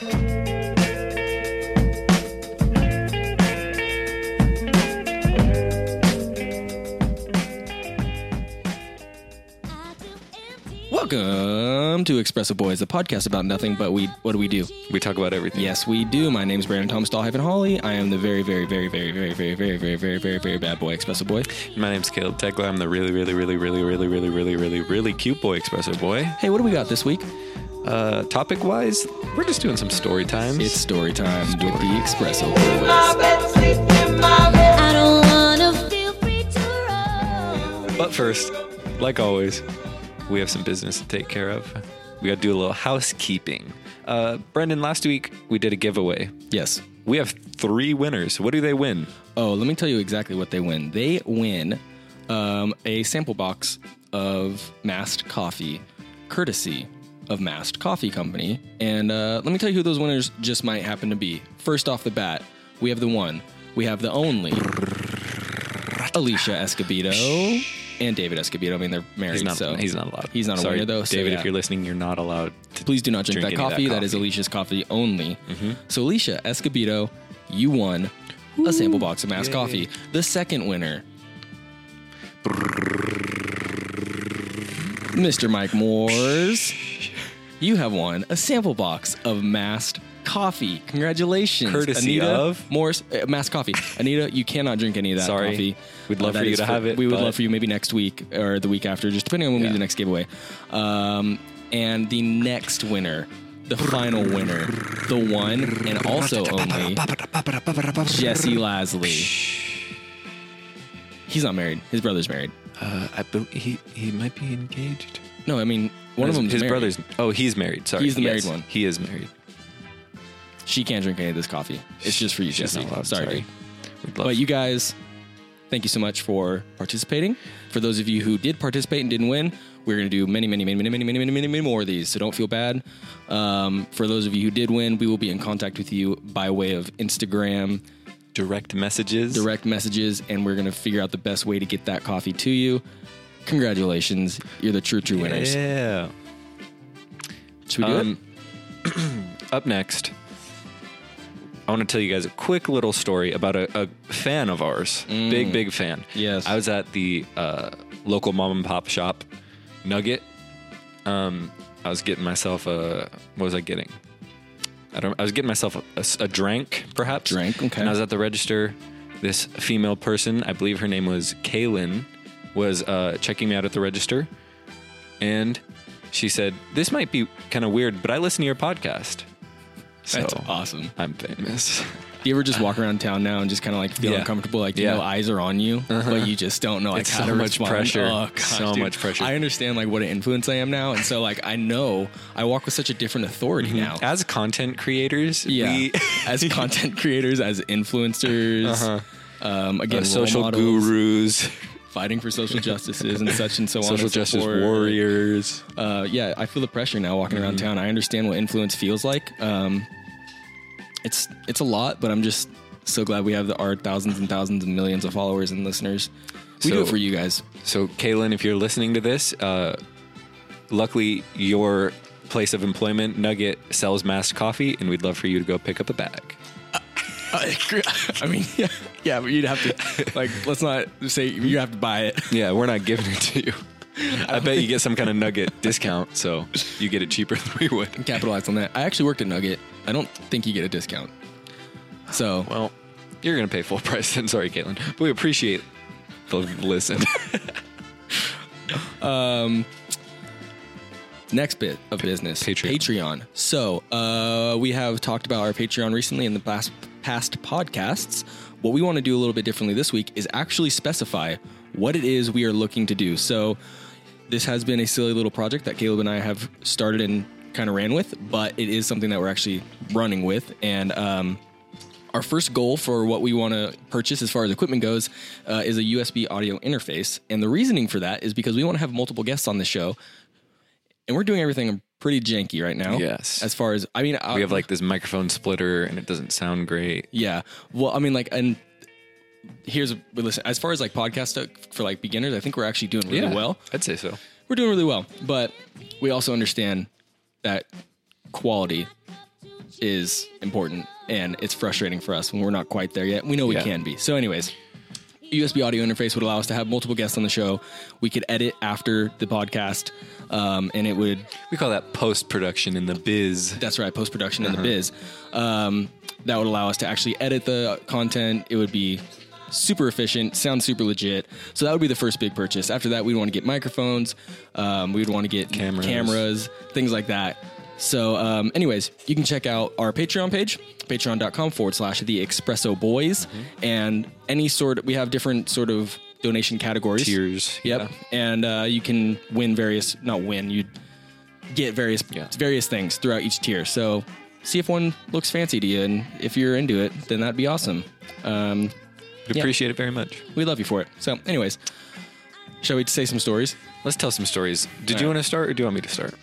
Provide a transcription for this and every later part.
Welcome to Expresso Boys, the podcast about nothing but we. What do we do? We talk about everything. Yes, we do. My name's Brandon Thomas Dahlhaven Holly. I am the very, very, very, very, very, very, very, very, very, very, very bad boy Expresso Boy. My name's Caleb Tekla. I'm the really, really, really, really, really, really, really, really, really cute boy espresso boy. Hey, what do we got this week? Uh, topic wise, we're just doing some story times. It's story time with the Espresso my Boys. bed, sleep in my bed. I don't wanna feel free to roam. but first, like always, we have some business to take care of. We got to do a little housekeeping. Uh, Brendan, last week we did a giveaway. Yes. We have three winners. What do they win? Oh, let me tell you exactly what they win. They win um, a sample box of Mast Coffee, courtesy of Mast Coffee Company. And uh, let me tell you who those winners just might happen to be. First off the bat, we have the one, we have the only Alicia Escobedo and David Escobedo. I mean, they're married, He's not. so he's not allowed. He's not a winner though. so David, yeah. if you're listening, you're not allowed. to Please do not drink, that, any of coffee. that is. Alicia's coffee only. So, Alicia Escobedo, you won a sample box of Mast Coffee. The second winner, Mr. Mike Moores, you have won a sample box of Mast Coffee. Congratulations. Courtesy Anita of? Moores, uh, Mast Coffee. Anita, you cannot drink any of that Sorry. coffee. We'd love that for you to have it, We would love for you maybe next week or the week after, just depending on when we do the next giveaway. Um, and the next winner, the final winner, the one and also only Jesse Lasley. He's not married. His brother's married. Uh, I bel he he might be engaged. No, I mean one of them, his married. brother's. Oh, he's married. Sorry, He's the married one. He is married. She can't drink any of this coffee. It's just for you, She's Jesse. not allowed, Sorry. sorry. dude. We'd love- But you guys, thank you so much for participating. For those of you who did participate and didn't win, we're going to do many, many, many, many, many, many, many, many, many more of these. So don't feel bad. Um, for those of you who did win, we will be in contact with you by way of Instagram, direct messages. direct messages, and we're going to figure out the best way to get that coffee to you. Congratulations. You're the true, true winners. Yeah. Should we do Um, up next, I want to tell you guys a quick little story about a, a fan of ours. Big, big fan. Yes. I was at the uh, local mom and pop shop, Nugget. Um, I was getting myself a. What was I getting? I don't. I was getting myself a, a, a drink, perhaps. Drink, okay. And I was at the register. This female person, I believe her name was Kaylin, was uh, checking me out at the register, and she said, "This might be kind of weird, but I listen to your podcast." So That's awesome. I'm famous. Do you ever just walk around town now and just kind of like feel Yeah. uncomfortable? Like, you Yeah. Uh-huh. know, eyes are on you, but you just don't know like It's how so to much respond. pressure. Oh, gosh, So dude. much pressure. I understand like what an influence I am now. And so like, I know I walk with such a different authority now. As content creators, Yeah. we as content creators, as influencers, Uh-huh. um, again, uh, social models, gurus, fighting for social justices and such and so on. social and so justice warriors. uh, yeah, I feel the pressure now walking around Mm-hmm. town. I understand what influence feels like. Um, it's it's a lot, but I'm just so glad we have the, our thousands and thousands and millions of followers and listeners. We do it for you guys. So, Kaylin, if you're listening to this, uh, luckily your place of employment, Nugget, sells Mast coffee, and we'd love for you to go pick up a bag. I mean, yeah, yeah, but you'd have to like let's not say you have to buy it. Yeah, we're not giving it to you. I bet you get some kind of Nugget discount, so you get it cheaper than we would. Capitalize on that. I actually worked at Nugget. I don't think you get a discount. So Well, you're gonna pay full price then. Sorry, Caitlin, but we appreciate the listen. um, next bit of business Patreon. so uh, we have talked about our patreon recently in the past, past podcasts what we want to do a little bit differently this week is actually specify what it is we are looking to do so this has been a silly little project that caleb and i have started and kind of ran with but it is something that we're actually running with and um, our first goal for what we want to purchase as far as equipment goes uh, is a USB audio interface. And the reasoning for that is because we want to have multiple guests on the show. And we're doing everything pretty janky right now. Yes. As far as, I mean, we have like this microphone splitter, and it doesn't sound great. yeah. Well, I mean, like, and here's, listen, as far as like podcast stuff for like beginners, I think we're actually doing really well. I'd say so. We're doing really well. But we also understand that quality is important, and it's frustrating for us when we're not quite there yet. We know we Yeah. can be. So, anyways, USB audio interface would allow us to have multiple guests on the show. We could edit after the podcast, um, and it would We call that post production in the biz. that's right, post production in the biz. Um, that would allow us to actually edit the content. It would be super efficient, sound super legit. So that would be the first big purchase. After that, we'd want to get microphones. Um, we'd want to get Cameras. cameras, things like that. So, um, anyways, you can check out our Patreon page, patreon.com forward slash the Expresso Boys. And any sort we have different sort of donation categories. Tiers. Yep. Yeah. And uh, you can win various, not win, you get various Yeah. various things throughout each tier. So see if one looks fancy to you, and if you're into it, then that'd be awesome. Um, We Yeah. appreciate it very much. we love you for it. So, anyways, shall we say some stories? Let's tell some stories. Did you All right. want to start or do you want me to start?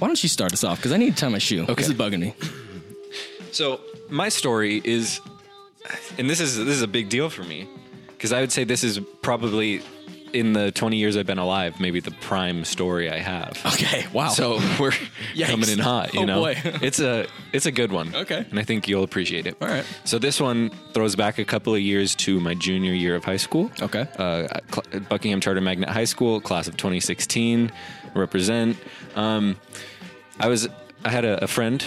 Why don't you start us off? Because I need to tie my shoe. Okay. This is bugging me. So my story is, and this is this is a big deal for me because I would say this is probably in the 20 years I've been alive, maybe the prime story I have. Okay. Wow. So we're coming in hot, you Oh, know. boy. it's a it's a good one. Okay. and I think you'll appreciate it. All right. So this one throws back a couple of years to my junior year of high school. Okay. Uh, at Cl- at Buckingham Charter Magnet High School, class of 2016, represent. Um, I was I had a, a friend.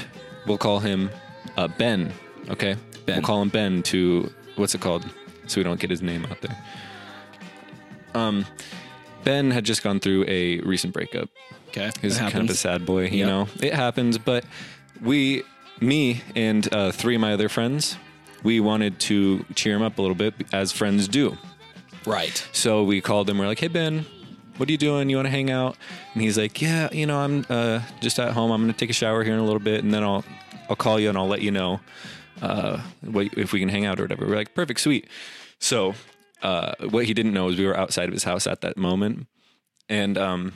We'll call him uh, Ben. Okay. Ben. We'll call him Ben to what's it called, so we don't get his name out there. Um, Ben had just gone through a recent breakup. okay. He's kind of a sad boy, you Yep. know. It happens, but we, me, and uh, three of my other friends, we wanted to cheer him up a little bit, as friends do. Right. So we called him. We're like, "Hey Ben, what are you doing? You want to hang out?" And he's like, "Yeah, you know, I'm uh, just at home. I'm gonna take a shower here in a little bit, and then I'll I'll call you and I'll let you know uh, what, if we can hang out or whatever." We're like, "Perfect, sweet." So uh, what he didn't know is we were outside of his house at that moment, and um,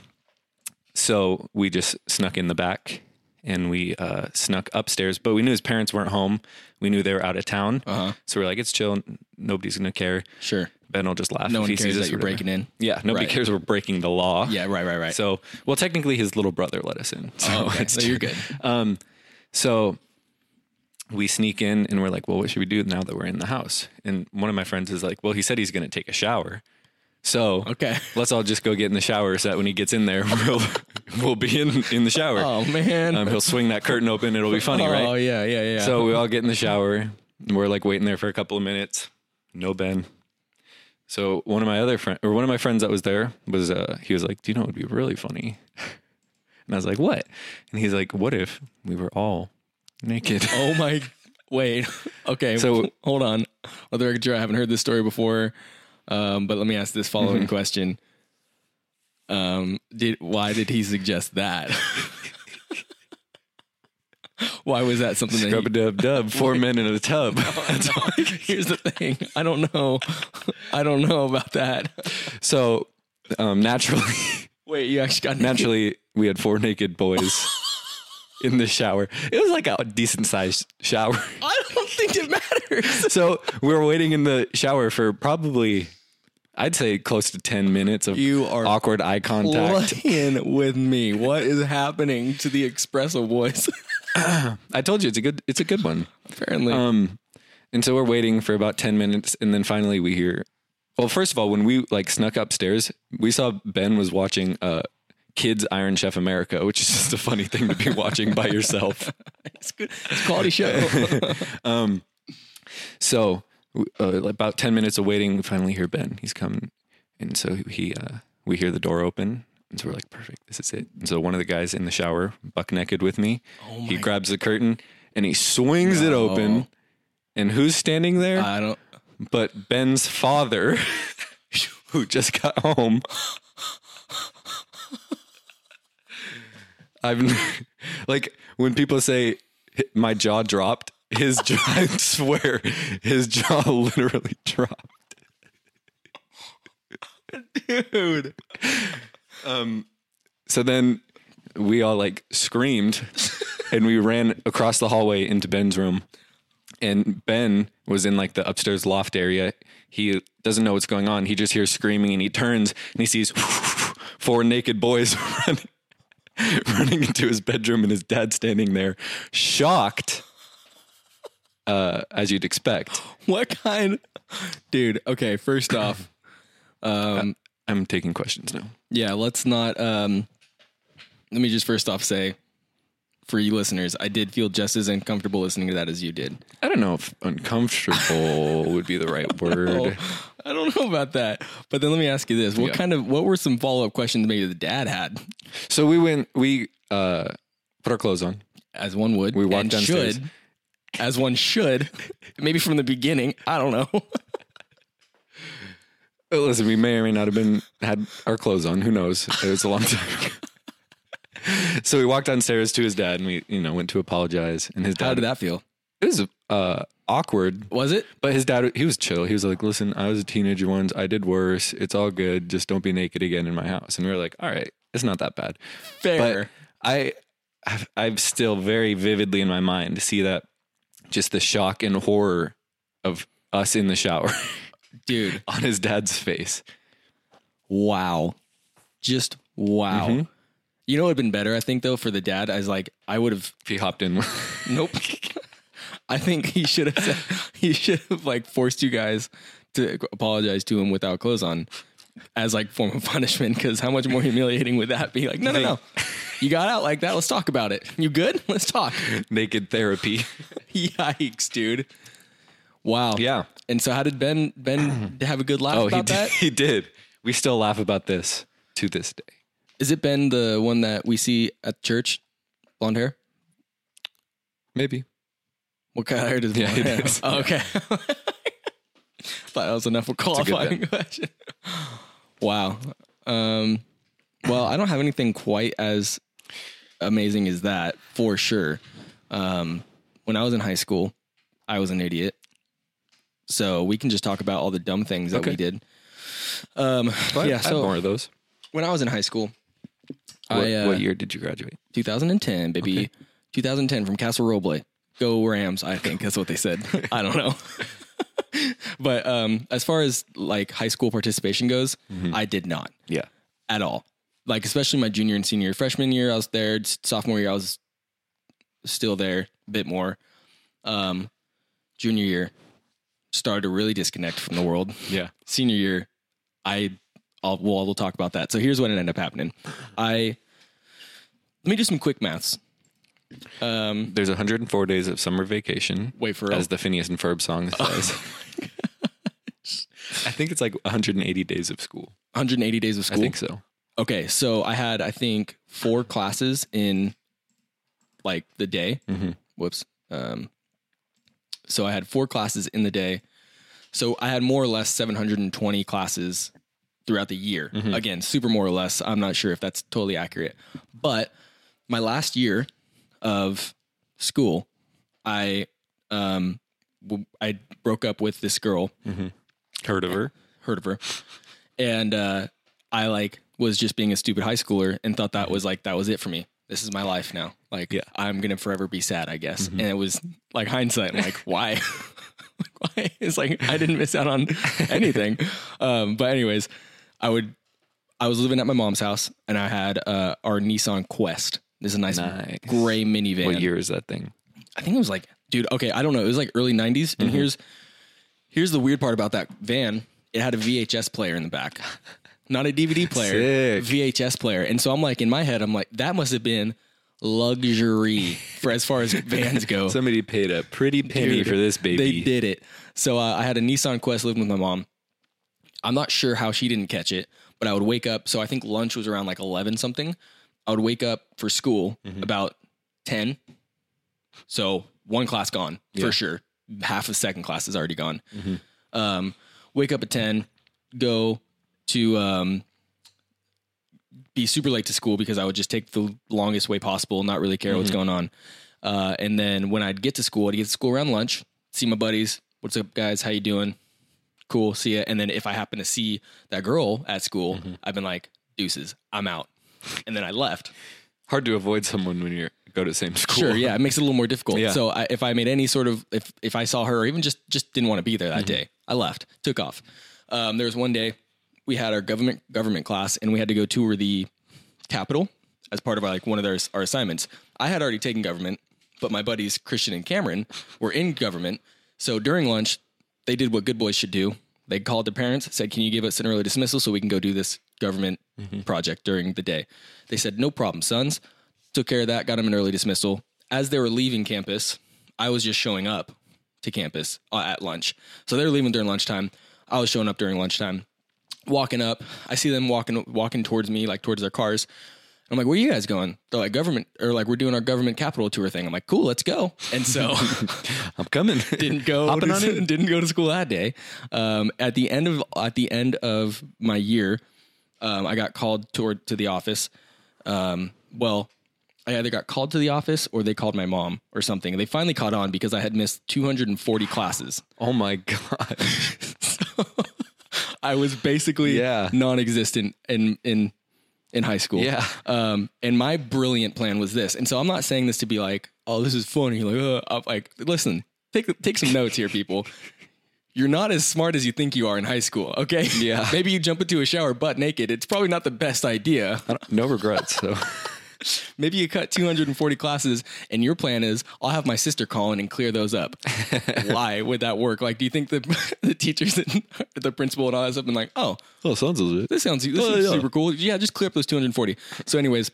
so we just snuck in the back and we uh, snuck upstairs. But we knew his parents weren't home. We knew they were out of town. Uh-huh. So we're like, "It's chill. Nobody's gonna care." Sure. Ben will just laugh. No one he cares sees that you're breaking in. Yeah, nobody Right. cares we're breaking the law. Yeah. Right. Right. Right. So, well, technically, his little brother let us in. So, Oh, okay. it's So you're good. Um, so we sneak in and we're like, well, what should we do now that we're in the house? And one of my friends is like, well, he said he's going to take a shower. So Okay. let's all just go get in the shower so that when he gets in there, we'll, we'll be in, in the shower. Oh man. Um, he'll swing that curtain open. It'll be funny, right? oh yeah. Yeah. Yeah. So we all get in the shower. and We're like waiting there for a couple of minutes. No Ben. So one of my other friend or one of my friends that was there was uh he was like, "Do you know it would be really funny?" And I was like, "What?" And he's like, "What if we were all naked?" Oh my. Wait. Okay. So- hold on. The record, I haven't heard this story before, um, but let me ask this following Mm-hmm. question. Um, did why did he suggest that? why was that something? Scrub a dub dub, four men in a tub. here's the thing. I don't know. I don't know about that. so um, naturally, Wait, you actually got naked? naturally, we had four naked boys in the shower. It was like a decent sized shower. I don't think it matters. so we were waiting in the shower for probably I'd say close to 10 minutes of You are awkward eye contact. Playing with me. What is happening to the espresso boys? I told you it's a good it's a good one. Apparently. Um and so we're waiting for about 10 minutes and then finally we hear Well, first of all, when we like snuck upstairs, we saw Ben was watching uh Kids Iron Chef America, which is just a funny thing to be watching by yourself. it's good. It's a quality show. So uh, about 10 minutes of waiting, we finally hear Ben. He's coming. And so he, uh, we hear the door open. And so we're like, perfect, this is it. And so one of the guys in the shower, buck naked with me, oh he grabs the curtain and he swings it open. And who's standing there? I don't. but Ben's father, who just got home. I've like when people say my jaw dropped, his jaw, I swear, his jaw literally dropped. Dude. So then we all like screamed and we ran across the hallway into Ben's room. And Ben was in like the upstairs loft area. He doesn't know what's going on. He just hears screaming and he turns and he sees four naked boys running. running into his bedroom and his dad standing there, shocked, uh, as you'd expect. What kind, dude? Okay, first off, I'm taking questions now. Yeah, let's not. Um, let me just first off say, for you listeners, I did feel just as uncomfortable listening to that as you did. I don't know if uncomfortable would be the right word. I don't know about that. But then let me ask you this: What Yeah. kind of what were some follow up questions maybe the dad had, So we went, we uh, put our clothes on. as one would, We walked downstairs. should, as one should, maybe from the beginning. I don't know. Listen, we may or may not have been had our clothes on. Who knows? It was a long time. ago. so we walked downstairs to his dad, and we, you know, went to apologize. And his dad, How did that feel? It was uh, awkward, Was it? but his dad, he was chill. He was like, "Listen, I was a teenager once. I did worse. It's all good. Just don't be naked again in my house." And we were like, "All right, it's not that bad." Fair. But I, I've, I've still very vividly in my mind to see that, just the shock and horror of us in the shower Dude, on his dad's face. wow. Just wow. Mm-hmm. You know what would have been better, I think, though, for the dad? I was like, I would have If he hopped in. Nope. I think he should have said, he should have like forced you guys to apologize to him without clothes on as like form of punishment because how much more humiliating would that be? Like, no, no, no. You got out like that. Let's talk about it. You good? Let's talk. naked therapy. Yikes, dude. Wow. Yeah. And so how did Ben Ben have a good laugh Oh, he about did. that? He did. We still laugh about this to this day. Is it Ben the one that we see at church? Blonde hair? Maybe. What kind of hair does Yeah, blonde hair? is. Oh, okay. Thought that was enough of qualifying question. Wow. Um, well, I don't have anything quite as amazing as that for sure. Um, when I was in high school, I was an idiot. So we can just talk about all the dumb things that Okay. we did. Um, yeah. So more of those. when I was in high school, What, I, uh, what year did you graduate? 2010, baby. Okay. 2010 from Castle Roble. Go Rams, I think that's what they said. I don't know. but um, as far as like high school participation goes, I did not Yeah. at all. Like especially my junior and senior. Freshman year I was there. Sophomore year I was still there a bit more. Um, junior year started to really disconnect from the world. Yeah. Senior year, I I'll we'll, we'll talk about that. So here's what ended up happening. I let me do some quick maths. Um, There's 104 days of summer vacation. Wait for real? as the Phineas and Ferb song says. I think it's like 180 days of school. 180 days of school. I think so. Okay, so I had I think four classes in like the day. Mm-hmm. Whoops. Um, so I had four classes in the day. So I had more or less 720 classes throughout the year. Mm-hmm. Again, super more or less. I'm not sure if that's totally accurate, but my last year of school, I um, w- I broke up with this girl Heard of her? heard of her. And uh, I like was just being a stupid high schooler and thought that was like that was it for me. This is my life now. Like Yeah. I'm gonna forever be sad, I guess. And it was like hindsight. Like, why? like, why? It's like I didn't miss out on anything. um, but anyways, I would. I was living at my mom's house and I had uh, our Nissan Quest. This is a nice, Nice. gray minivan. What year is that thing? I think it was like, dude, okay, I don't know. It was like early 90s. Mm-hmm. And here's here's the weird part about that van. It had a VHS player in the back. Not a DVD player, Sick. VHS player. And so I'm like in my head, I'm like, that must have been luxury for as far as vans go. Somebody paid a pretty penny Dude, for this baby. They did it. So uh, I had a Nissan Quest living with my mom. I'm not sure how she didn't catch it, but I would wake up. So I think lunch was around like 11 something. I would wake up for school Mm-hmm. about 10. So one class gone for sure. Half of second class is already gone. Mm-hmm. Um, wake up at 10, go to um, be super late to school because I would just take the longest way possible, not really care what's going on. Uh, and then when I'd get to school, I'd get to school around lunch, see my buddies. What's up, guys? How you doing? Cool, see ya. And then if I happen to see that girl at school, I've been like, deuces, I'm out. And then I left. Hard to avoid someone when you go to the same school. Sure, yeah, it makes it a little more difficult. Yeah. So I, if I made any sort of if if I saw her or even just just didn't want to be there that day, I left, took off. Um, there was one day we had our government government class and we had to go tour the Capitol as part of our, like one of their our assignments. I had already taken government, but my buddies Christian and Cameron were in government. So during lunch, they did what good boys should do. They called their parents, said, "Can you give us an early dismissal so we can go do this government project during the day?" They said, "No problem, sons." Took care of that, got them an early dismissal. As they were leaving campus, I was just showing up to campus uh, at lunch. So they were leaving during lunchtime. I was showing up during lunchtime. Walking up, I see them walking walking towards me, like towards their cars. I'm like, where are you guys going? They're like, government, or like, we're doing our government capital tour thing. I'm like, cool, let's go. And so I'm coming. didn't go to, didn't go to school that day. Um, at the end of at the end of my year, um, I got called toward to the office. Um, well, I either got called to the office or they called my mom or something. They finally caught on because I had missed 240 classes. Oh my god. I was basically Yeah. non-existent in in in high school. Yeah. Um, and my brilliant plan was this. And so I'm not saying this to be like, oh, this is funny. Like, uh, I'm like, listen, take take some notes here, people. You're not as smart as you think you are in high school. Okay. Yeah. Maybe you jump into a shower butt naked. It's probably not the best idea. no regrets. So Maybe you cut 240 classes, and your plan is, I'll have my sister call in and clear those up. Why would that work? Like, do you think the the teachers and the principal and all that stuff been like, oh, oh, sounds legit. this sounds this Oh, is yeah. super cool. Yeah, just clear up those 240. So, anyways,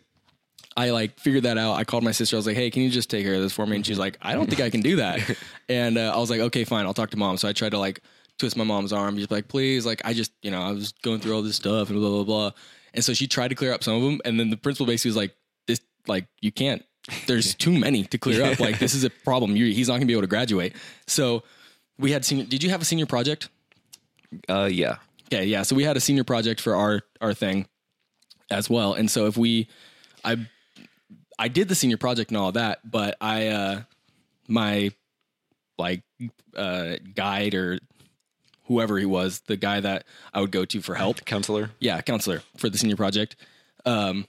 I like figured that out. I called my sister. I was like, "Hey, can you just take care of this for me?" And she's like, "I don't think I can do that." and uh, I was like, "Okay, fine. I'll talk to mom." So I tried to like twist my mom's arm, just like, "Please, like, I just, you know, I was going through all this stuff and blah blah blah." And so she tried to clear up some of them, and then the principal basically was like, "This, like, you can't. There's too many to clear up. Like, this is a problem. You, he's not gonna be able to graduate." So we had senior. Did you have a senior project? Uh, yeah. Okay, yeah. So we had a senior project for our our thing as well, and so if we, I, I did the senior project and all that, but I, uh my, like, uh guide or whoever he was, the guy that I would go to for help, Counselor. yeah, counselor for the senior project. Um,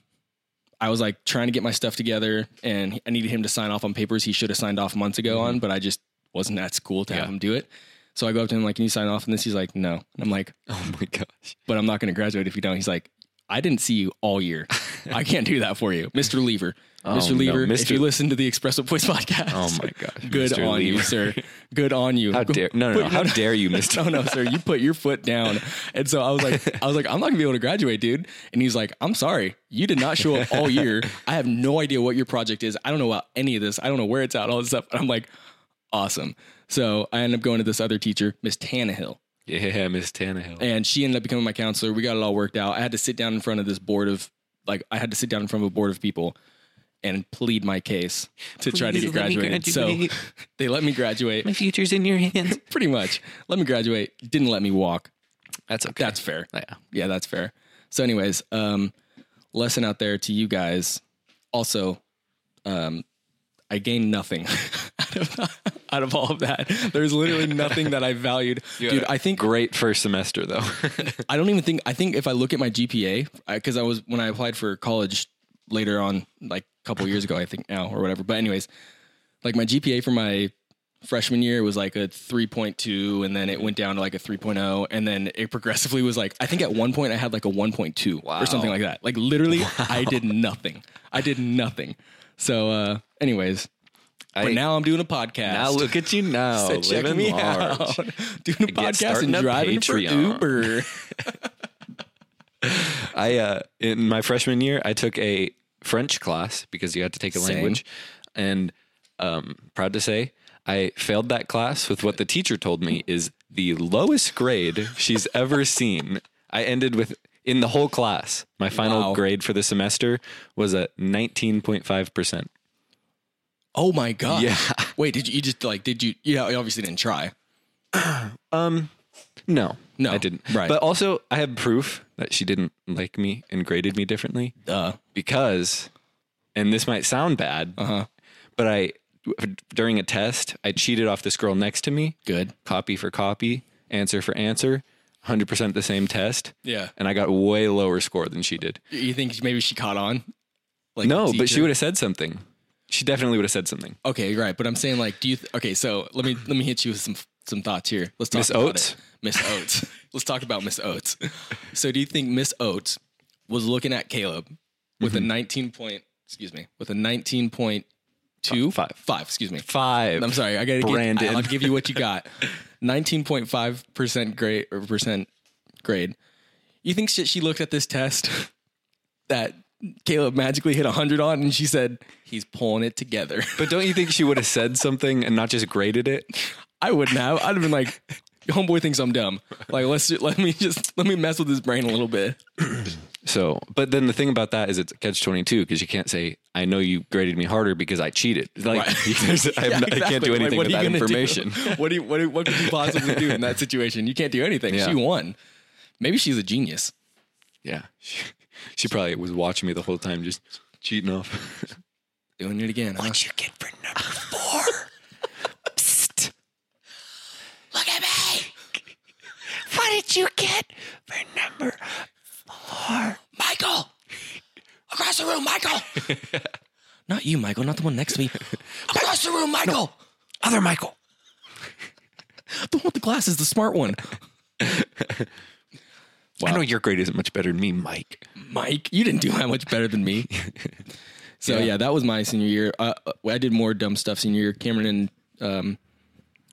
I was like trying to get my stuff together, and I needed him to sign off on papers he should have signed off months ago on, mm-hmm. but I just wasn't at school to have him do it. So I go up to him like, "Can you sign off on this?" He's like, "No," and I'm like, Oh my gosh. but I'm not going to graduate if you don't. He's like, I didn't see you all year. I can't do that for you, Mr. Lever. Mr. Oh, no, Lever, if Mr. you listen to the Expresso Boys podcast, Oh my god, good Mr. on you, sir. Good on you. How dare no no, no. How dare you, Mister? no, no, sir. You put your foot down. And so I was like, I was like, I'm not gonna be able to graduate, dude. And he's like, I'm sorry. You did not show up all year. I have no idea what your project is. I don't know about any of this. I don't know where it's at, all this stuff. And I'm like, awesome. So I end up going to this other teacher, Miss Tannehill Yeah, Miss Tannehill. and she ended up becoming my counselor. We got it all worked out. I had to sit down in front of this board of like I had to sit down in front of a board of people and plead my case to try to get let me graduated. So they let me graduate. My future's in your hands. Pretty much. Let me graduate. Didn't let me walk. That's okay. That's fair. yeah. Yeah, that's fair. So, anyways, um, lesson out there to you guys. Also, um, I gained nothing out, of, out of all of that. There's literally nothing that I valued, dude. I think great first semester though. I don't even think I think if I look at my GPA because I, was when I applied for college later on, like a couple years ago, I think now or whatever. But anyways, like my GPA for my freshman year was like a 3.2 and then it went down to like a 3.0 and then it progressively was like I think at one point I had like a 1.2 Wow. or something like that. Like literally I did nothing. I did nothing. So uh anyways, but I- now I'm doing a podcast. now look at you now, So check living me large. out. Doing a podcast and driving for. Uber. I uh, in my freshman year, I took a French class because you had to take a Same. language, and um, proud to say, I failed that class with what the teacher told me is the lowest grade she's ever seen. I ended with in the whole class. My final Wow. grade for the semester was a nineteen point five percent. Oh my god! Yeah. Wait, did you, you just like? Did you? Yeah, you obviously didn't try. Um, no, No, I didn't. right. But also, I have proof that she didn't like me and graded me differently. Uh, because, and this might sound bad, Uh-huh. but I during a test I cheated off this girl next to me, good. copy for copy, answer for answer, hundred percent the same test, Yeah. and I got way lower score than she did. You think maybe she caught on? Like No, but she would have said something. She definitely would have said something. Okay, right. But I'm saying like, do you? Th- okay, so let me let me hit you with some some thoughts here. Let's talk Miss about Oates? Miss Oates. Let's talk about Miss Oates. So, do you think Miss Oates was looking at Caleb with a mm-hmm. 19 point, excuse me, with a 19.2 Five. five, excuse me. Five. I'm sorry, I gotta Brandon. give, I'll give you what you got. 19.5 percent grade or percent grade. You think she, she looked at this test that Caleb magically hit 100 on, and she said he's pulling it together. But don't you think she would have said something and not just graded it? I wouldn't have. I'd have been like, homeboy thinks I'm dumb. Like let's ju- let me just let me mess with his brain a little bit. So, but then the thing about that is it's catch 22 because you can't say, I know you graded me harder because I cheated. Like, there's- I, Yeah, no- I can't exactly. do Like, anything what with that gonna do? information. what do you, what, do- what could you possibly do in that situation? You can't do anything. Yeah. She won. Maybe she's a genius. Yeah. She, she probably was watching me the whole time, just cheating off. Doing it again. What Huh? you get for number four? Psst. Look at me, What did you get for number four? Michael. Across the room, Michael. not you, Michael. Not the one next to me. Across the room, Michael. other Michael? The one with the glasses, the smart one. I know your grade isn't much better than me, Mike. Mike, you didn't do that much better than me. So yeah, that was my senior year. Uh, I did more dumb stuff senior year. Cameron and um,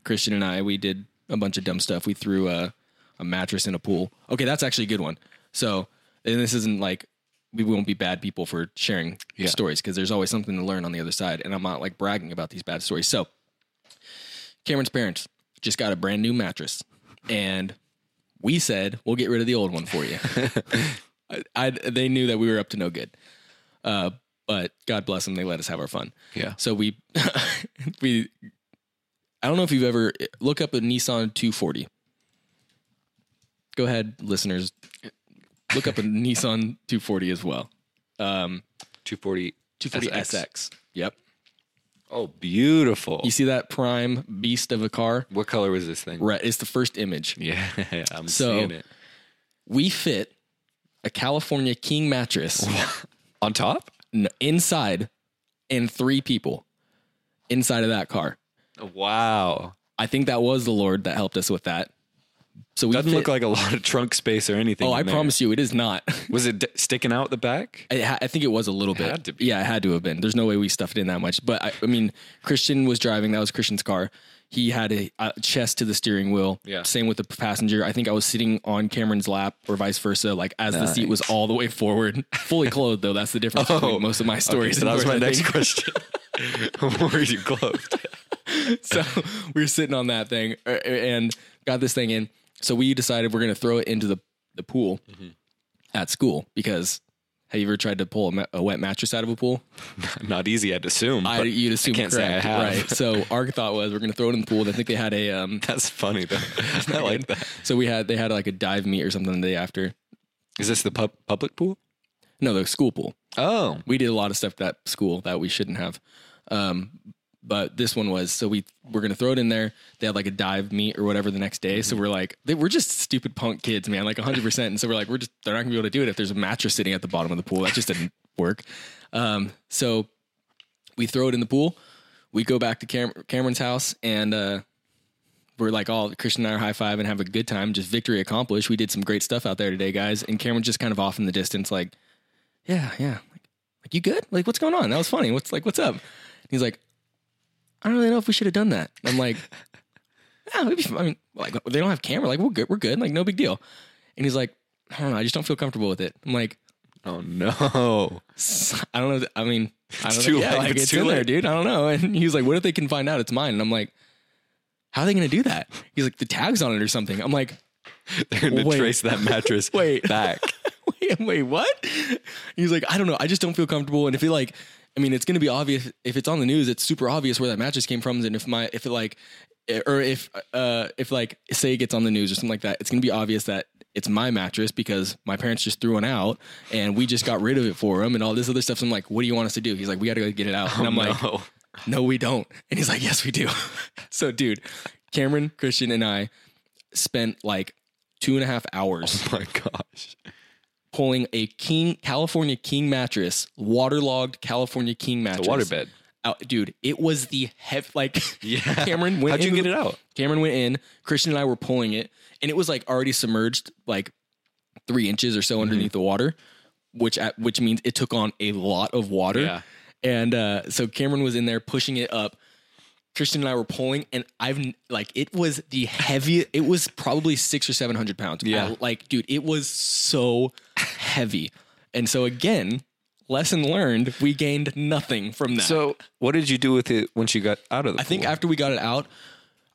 Christian and I, we did a bunch of dumb stuff. We threw a, a mattress in a pool. Okay, that's actually a good one. So, and this isn't like we won't be bad people for sharing Yeah. stories because there's always something to learn on the other side. And I'm not like bragging about these bad stories. So, Cameron's parents just got a brand new mattress, and we said we'll get rid of the old one for you. I, I, they knew that we were up to no good. Uh, but God bless them, they let us have our fun. Yeah. So we, we, I don't know if you've ever look up a Nissan 240. Go ahead, listeners. Look up a Nissan 240 as well. 240. 240 SX. SX. Yep. Oh, beautiful. You see that prime beast of a car? what color was this thing? Right. It's the first image. Yeah, I'm So- seeing it. We fit a California King mattress On top? n- inside and three people inside of that car. Wow. I think that was the Lord that helped us with that. So we Doesn't fit- look like a lot of trunk space or anything. Oh, I there. promise you, it is not. Was it d- sticking out the back? I, ha- I think it was a little bit. had to be. Yeah, it had to have been. There's no way we stuffed it in that much. But I, I mean, Christian was driving. That was Christian's car. He had a, a chest to the steering wheel. Yeah. Same with the passenger. I think I was sitting on Cameron's lap or vice versa. Like as the seat was all the way forward, fully clothed though. That's the difference between most of my stories. Oh, so that was my next think. question. Were you clothed? so we were sitting on that thing uh, and got this thing in. So we decided we're going to throw it into the, the pool Mm-hmm. at school because have you ever tried to pull a, ma- a wet mattress out of a pool? Not easy, I'd assume. I, but you'd assume can't say I have. right? So our thought was we're going to throw it in the pool. I think they had a um, That's funny though. I like that. so we had they had like a dive meet or something the day after. Is this the pub- public pool? No, the school pool. Oh, We did a lot of stuff at school that we shouldn't have. Um, but this one was so we we're gonna throw it in there. They had like a dive meet or whatever the next day. So we're like, they, we're just stupid punk kids, man, like 100. percent And so we're like, we're just they're not gonna be able to do it if there's a mattress sitting at the bottom of the pool. That just didn't work. Um, so we throw it in the pool. We go back to Cam- Cameron's house and uh, we're like all Christian and I are high five and have a good time. Just victory accomplished. We did some great stuff out there today, guys. And Cameron's just kind of off in the distance, like, yeah, yeah. Like, like you good? Like, what's going on? That was funny. What's like, what's up? He's like, I don't really know if we should have done that. I'm like, yeah, it'd be. I mean, like they don't have camera. Like we're good. We're good. Like no big deal. And he's like, I don't know. I just don't feel comfortable with it. I'm like, oh no! I don't know. I mean, I don't It's know. too yeah, late. like It's it's, too in there, late. dude. I don't know. And he's like, what if they can find out it's mine? And I'm like, how are they going to do that? He's like, the tags on it or something. I'm like, They're gonna trace that mattress Wait. back. wait, wait, what? He's like, I don't know. I just don't feel comfortable. And if it like, I mean, it's going to be obvious if it's on the news. It's super obvious where that mattress came from. And if my, if it like, or if, uh, if like, say it gets on the news or something like that, it's going to be obvious that it's my mattress because my parents just threw one out and we just got rid of it for him and all this other stuff. So I'm like, what do you want us to do? He's like, we got to go get it out. And I'm like, no. no, we don't. And he's like, yes, we do. so, dude, Cameron, Christian, and I spent like two and a half hours Oh my gosh! Pulling a King California King mattress, waterlogged California King mattress. waterbed. Out, dude, it was the hev like Yeah. Cameron went How'd you get it out? Cameron went in, Christian and I were pulling it, and it was like already submerged like three inches or so Mm-hmm. underneath the water. which at, which means it took on a lot of water. Yeah. And uh, so Cameron was in there pushing it up. Christian and I were pulling, and I've like it was the heaviest. It was probably six or seven hundred pounds. Yeah. I- like dude, it was so heavy. And so again, lesson learned. We gained nothing from that. So, what did you do with it once you got out of the I think pool? after we got it out,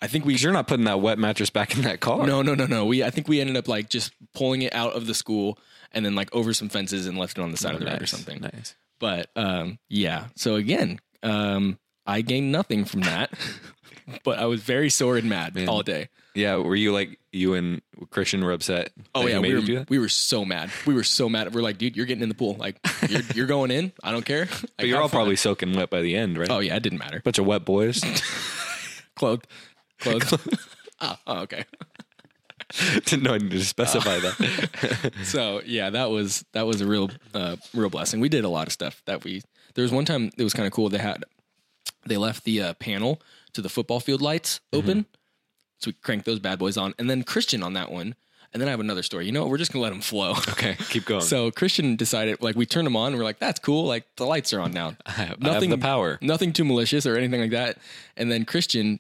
I think we 'Cause you're not putting that wet mattress back in that car. no no no no. We I think we ended up like just pulling it out of the school and then like over some fences and left it on the side of the road or Nice, something. Nice. But um, yeah. So again, um, I gained nothing from that, but I was very sore and mad all day. Yeah, were you like you and Christian were upset? Oh yeah, we were, we were so mad. We were so mad. We're like, dude, you're getting in the pool. Like, you're, you're going in. I don't care. Like, But you're all fun. probably soaking wet by the end, right? Oh yeah, it didn't matter. bunch of wet boys. Clothed, clothed. oh, oh, okay. Didn't know I needed to specify that. So yeah, that was that was a real uh, real blessing. We did a lot of stuff that we. There was one time it was kind of cool. They had they left the uh, panel to the football field lights open, so we cranked those bad boys on, and then Christian on that one. And then I have another story. You know what? We're just gonna let them flow. Okay, keep going. So Christian decided, like, we turned them on, and we're like, "That's cool. Like, the lights are on now. I have, have the power. Nothing too malicious or anything like that." And then Christian,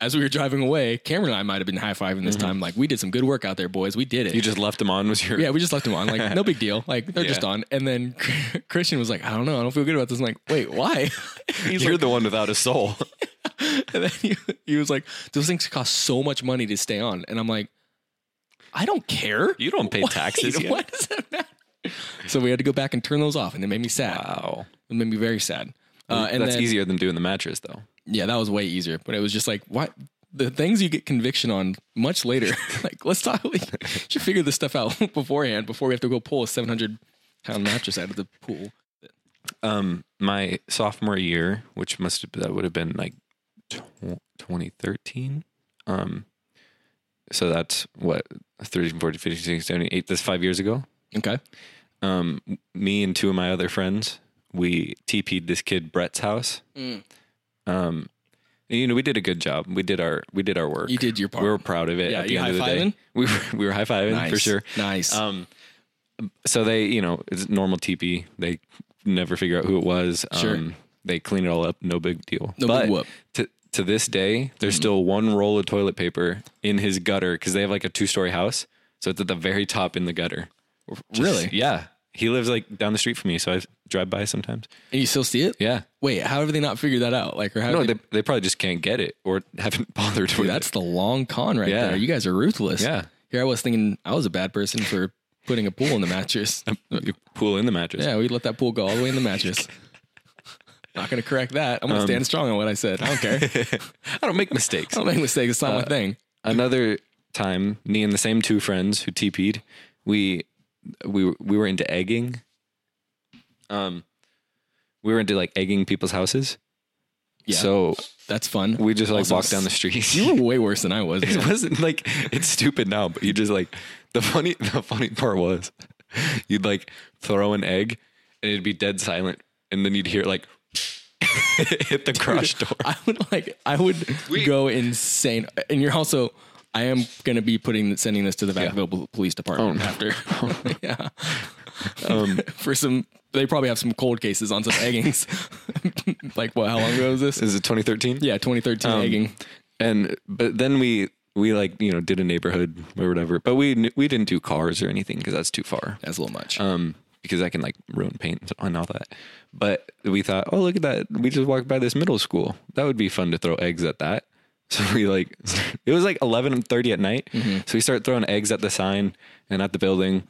as we were driving away, Cameron and I might have been high fiving this time. Like, we did some good work out there, boys. We did it. Mm-hmm. You just left them on. Was your yeah, we just left them on. Like, no big deal. Like, they're just on. And then Christian was like, "I don't know. I don't feel good about this." I'm like, "Wait, why?" He's You're like, the one without a soul. and then he, he was like, "Those things cost so much money to stay on," and I'm like. I don't care. You don't pay Wait, taxes yet. What does that matter? So we had to go back and turn those off, and it made me sad. Wow, It made me very sad. Uh, and that's then, easier than doing the mattress, though. Yeah, that was way easier. But it was just like, what? The things you get conviction on much later. like, let's talk. We should figure this stuff out beforehand before we have to go pull a 700 pound mattress out of the pool. Um, my sophomore year, which must have that would have been like 2013. Um, so that's what 13, 14, 15, 16, 17, 8. That's five years ago. Okay. um, me and two of my other friends, we TP'd this kid Brett's house. Mm. Um, you know, we did a good job. We did our we did our work. You did your part. We were proud of it. Yeah, at the you end of the day, we were we were high fiving nice. for sure. Nice. Um, so they, you know, it's normal TP. They never figure out who it was. Sure. Um, they clean it all up. No big deal. No but big whoop. To to this day, there's Mm-hmm. still one roll of toilet paper in his gutter because they have like a two story house. So it's at the very top in the gutter. Just- Really? Yeah. He lives like down the street from me, so I drive by sometimes. and you still see it? Yeah. Wait, how have they not figured that out? Like, or how No, they, they, they probably just can't get it or haven't bothered Dude, with that's the long con right Yeah. there. You guys are ruthless. Yeah. Here I was thinking I was a bad person for putting a pool in the mattress. it. You pool in the mattress. Yeah, we let that pool go all the way in the mattress. Not going to correct that. I'm Um, going to stand strong on what I said. I don't care. I don't make mistakes. I don't make mistakes. It's not Uh, my thing. Another time, me and the same two friends who TP'd, we we we were into egging. Um, we were into like egging people's houses. Yeah, So that's fun. we just like Also, walked down the street. You were way worse than I was. it wasn't like it's stupid now, but you just like the funny the funny part was you'd like throw an egg and it'd be dead silent, and then you'd hear like hit the garage door. I would like. I would We- go insane. And you're also. I am going to be putting sending this to the Vacaville Pol- Police Department Oh, no. after. yeah. Um, For some, they probably have some cold cases on some eggings. like what? How long ago was this? is it 2013? Yeah, 2013 Um, egging. and but then we we like you know did a neighborhood or whatever, but we we didn't do cars or anything because that's too far. That's a little much. Um, because I can like ruin paint and all that. But we thought, oh look at that, we just walked by this middle school. That would be fun to throw eggs at that. So we like, it was like eleven thirty at night. Mm-hmm. So we start throwing eggs at the sign and at the building,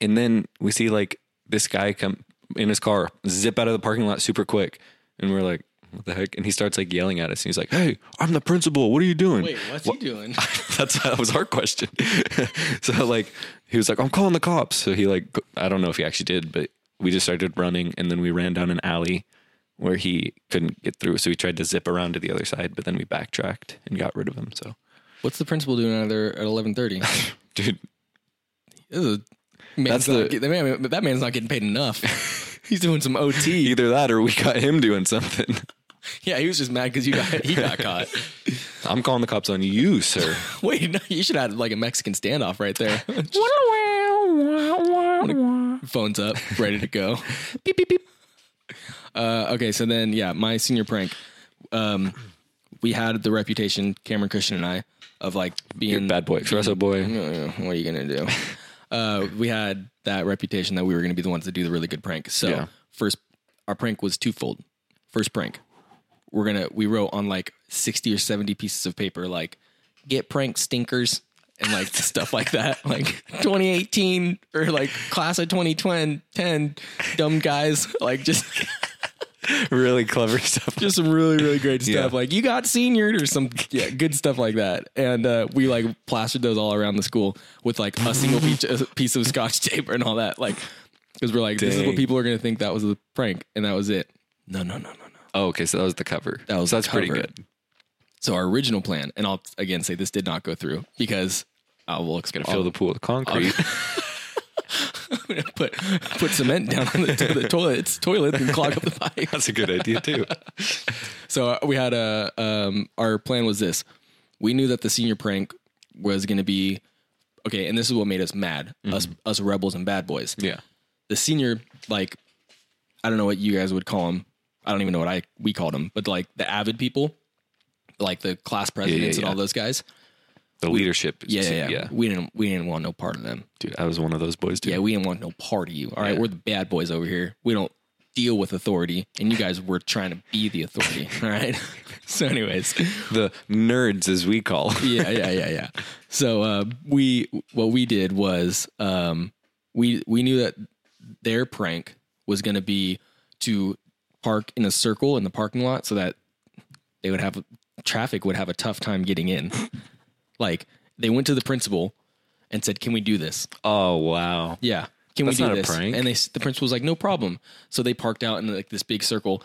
and then we see like this guy come in his car, zip out of the parking lot super quick, and we're like, what the heck? And he starts like yelling at us. And he's like, "Hey, I'm the principal. What are you doing?" Wait, what's he doing? That's that was our question. so like he was like, I'm calling the cops. So he like I don't know if he actually did, but we just started running and then we ran down an alley where he couldn't get through. So we tried to zip around to the other side, but then we backtracked and got rid of him. So What's the principal doing out there at 11:30? dude, man's That's the- get- man, that man's not getting paid enough. He's doing some OT. either that or we got him doing something. Yeah, he was just mad because you got he got caught. I'm calling the cops on you, sir. Wait, no, you should have had like a Mexican standoff right there. phones up, ready to go. beep beep beep. Uh, okay, so then yeah, my senior prank. Um, we had the reputation, Cameron Christian and I, of like being Bad boy, espresso boy. Uh, what are you gonna do? uh, we had that reputation that we were gonna be the ones to do the really good prank. So Yeah. first, our prank was twofold. First prank, we're gonna we wrote on like sixty or seventy pieces of paper like get prank stinkers and like stuff like that, like 2018 or like class of 2010, dumb guys, like just really clever stuff. just some really really great stuff. Yeah. like you got seniored or some yeah good stuff like that. And uh, we like plastered those all around the school with like a single piece, a piece of scotch tape and all that. Like because we're like this is what people are gonna think that was a prank and that was it. No no no no Oh, okay, so that was the cover. That was so that's pretty good. so our original plan and i'll again say this did not go through because i will Gonna fill the pool with concrete. put put cement down on the, the toilets toilet and clog up the pipe that's a good idea too. So uh, we had a um, our plan was this. We knew that the senior prank was going to be okay, and this is what made us mad. Us us rebels and bad boys. Yeah. The senior like I don't know what you guys would call them. I don't even know what I we called them, but like the avid people, like the class presidents and yeah. all those guys. The leadership. is- Yeah, yeah, yeah, We didn't we didn't want no part of them. Dude, I was one of those boys too. Yeah, we didn't want no part of you. All right, Yeah. we're the bad boys over here. We don't deal with authority, and you guys were trying to be the authority. All right. so, anyways, the nerds, as we call. yeah, yeah, yeah, yeah. So uh, we what we did was um, we we knew that their prank was going to be to park in a circle in the parking lot so that they would have traffic would have a tough time getting in. like they went to the principal and said, "Can we do this?" Oh wow. Yeah. Can That's we do this? prank. And they the principal was like, "No problem." So they parked out in like this big circle,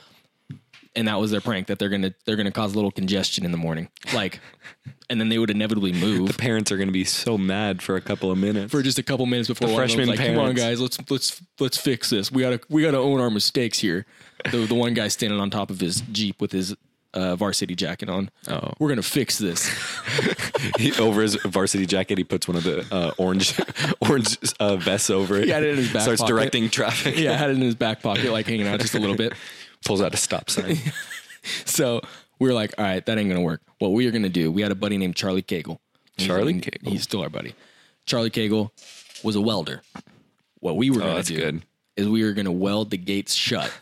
and that was their prank that they're gonna they're gonna cause a little congestion in the morning, like, and then they would inevitably move The Parents are gonna be so mad for a couple of minutes. for just a couple minutes before The one of them was freshman like, "Come on, parents. guys, let's let's let's fix this. We gotta we gotta own our mistakes here." The the one guy standing on top of his jeep with his uh, varsity jacket on. Oh. we're gonna fix this. He- over his varsity jacket, he puts one of the uh, orange orange uh, vests over it. He had it in his back Starts pocket. directing traffic. yeah, had it in his back pocket, like hanging out just a little bit. Pulls out a stop sign. So we were like, all right, that ain't gonna work. What we are gonna do, we had a buddy named Charlie Cagle. Charlie he- Cagle? He's still our buddy. Charlie Cagle was a welder. What we were gonna Oh, do good. is we were gonna weld the gates shut.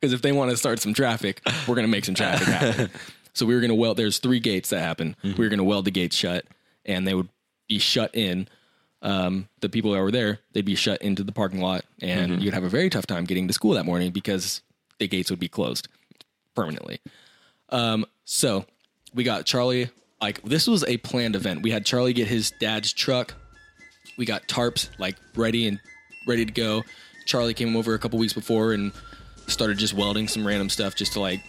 Because if they want to start some traffic, we're gonna make some traffic happen. so we were gonna weld. There's three gates that happen. Mm-hmm. We were gonna weld the gates shut, and they would be shut in. Um, the people that were there, they'd be shut into the parking lot, and Mm-hmm. you'd have a very tough time getting to school that morning because the gates would be closed permanently. Um, so we got Charlie. Like this was a planned event. We had Charlie get his dad's truck. We got tarps like ready and ready to go. Charlie came over a couple weeks before and started just welding some random stuff just to like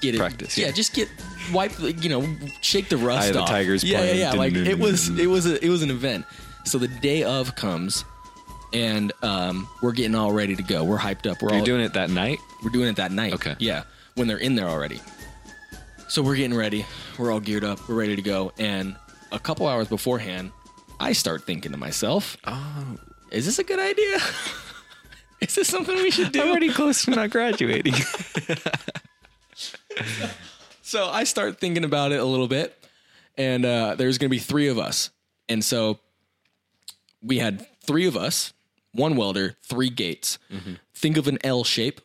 get it Practice, Yeah, yeah. just get wipe. You know, shake the rust Eye of the. Tigers Yeah, yeah, yeah. Like it was. It was a. It was an event. So the day of comes, and um, we're getting all ready to go. We're hyped up. We're You're all doing it that night. we're doing it that night. Okay. Yeah, when they're in there already. So we're getting ready. We're all geared up. We're ready to go. And a couple hours beforehand, I start thinking to myself, Oh, "Is this a good idea? Is this something we should do?" I'm already close to not graduating. So I start thinking about it a little bit, and uh, there's going to be three of us, and so we had three of us, one welder, three gates. Think of an L shape.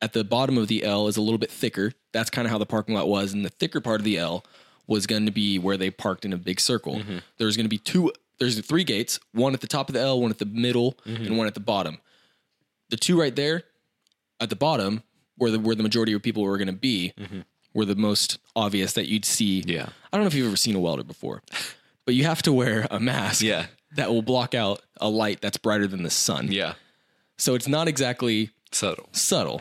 At the bottom of the L is a little bit thicker. That's kind of how the parking lot was, and the thicker part of the L was going to be where they parked in a big circle. Mm-hmm. There was going to be two. There's three gates: one at the top of the L, one at the middle, mm-hmm. and one at the bottom. The two right there at the bottom, where the where the majority of people were going to be, mm-hmm. were the most obvious that you'd see. Yeah. I don't know if you've ever seen a welder before, but you have to wear a mask. Yeah. That will block out a light that's brighter than the sun. yeah. So it's not exactly Subtle. subtle.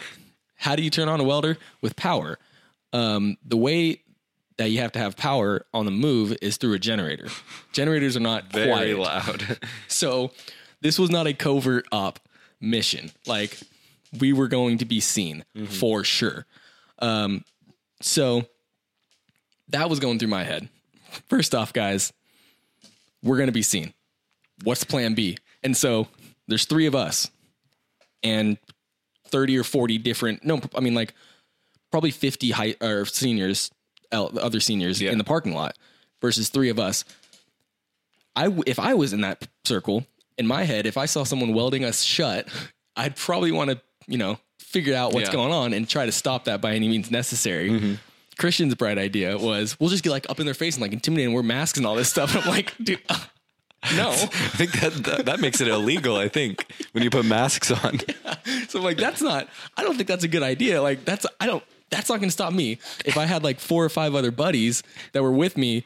How do you turn on a welder? With power. Um, the way that you have to have power on the move is through a generator. Generators are not Very quiet. loud. So this was not a covert op mission. Like we were going to be seen for sure. Um, so that was going through my head. First off, guys, we're going to be seen. What's plan B? And so there's three of us and 30 or 40 different no i mean like probably 50 high or seniors other seniors Yeah. in the parking lot versus three of us i w- if i was in that circle in my head if i saw someone welding us shut i'd probably want to you know figure out what's Yeah. going on and try to stop that by any means necessary christian's bright idea was we'll just get like up in their face and like intimidate and wear masks and all this stuff And i'm like dude uh, no I think that, that that makes it illegal. I think when you put masks on. So I'm like, that's not. I don't think that's a good idea. Like that's I don't. That's not going to stop me. If I had like four or five other buddies that were with me,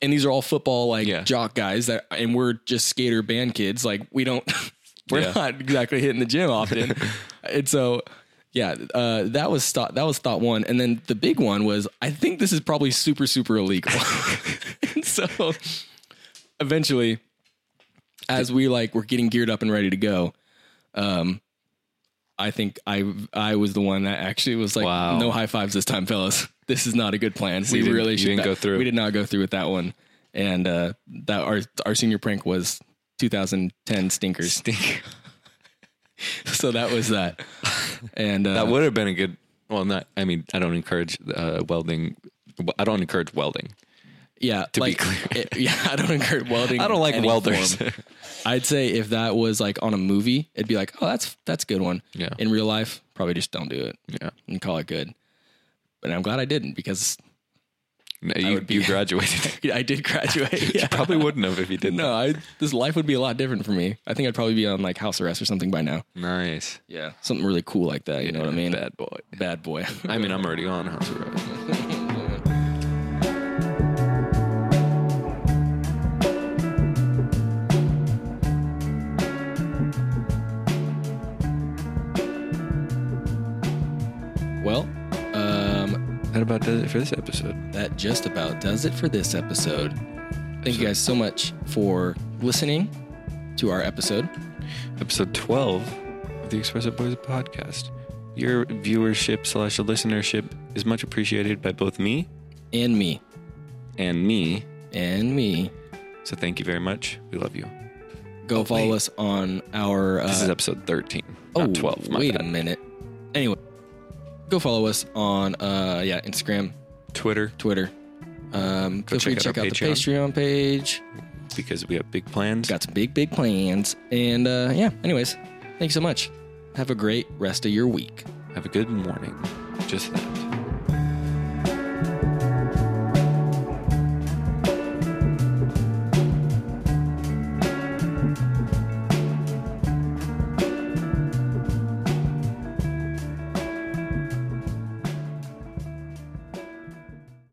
and these are all football like Yeah. jock guys that, and we're just skater band kids. Like we don't. We're Yeah. not exactly hitting the gym often, and so. Yeah, uh, that was thought. That was thought one, and then the big one was I think this is probably super super illegal. and so, eventually, as we like were getting geared up and ready to go, um, I think I I was the one that actually was like, Wow. no high fives this time, fellas. This is not a good plan. you we didn't- really you should didn't not- go through. We did not go through with that one, and uh, that our our senior prank was 2010 stinkers. Stink. so that was that, and uh, That would have been a good. Well, not. I mean, I don't encourage uh, welding. I don't encourage welding. Yeah. To be clear. it- yeah, I don't encourage welding. I don't like welders. I'd say if that was like on a movie, it'd be like, oh, that's that's a good one. Yeah. In real life, probably just don't do it yeah, and call it good. But I'm glad I didn't because No, you, be- you graduated. I did graduate. Yeah. Probably wouldn't have if you didn't. No, I this life would be a lot different for me. I think I'd probably be on like house arrest or something by now. Nice. Yeah, something really cool like that. You know what I mean? Bad boy. Bad boy. I mean, I'm already on house arrest. About does it for this episode. that just about does it for this episode. Thank you guys so much for listening to our episode. Episode 12 of the Express Expresso Boys podcast. Your viewership slash listenership is much appreciated by both me And me. and me. And me. So thank you very much. We love you. Go follow us on our. Uh, This is episode 13, oh, not 12. My wait bad. a minute. Anyway, go follow us on uh, yeah Instagram, Twitter, Twitter. Um, feel free to check out out, the Patreon page. because we have big plans. Got some big, big plans. And uh, yeah, anyways, thanks so much. Have a great rest of your week. Have a good morning. Just that.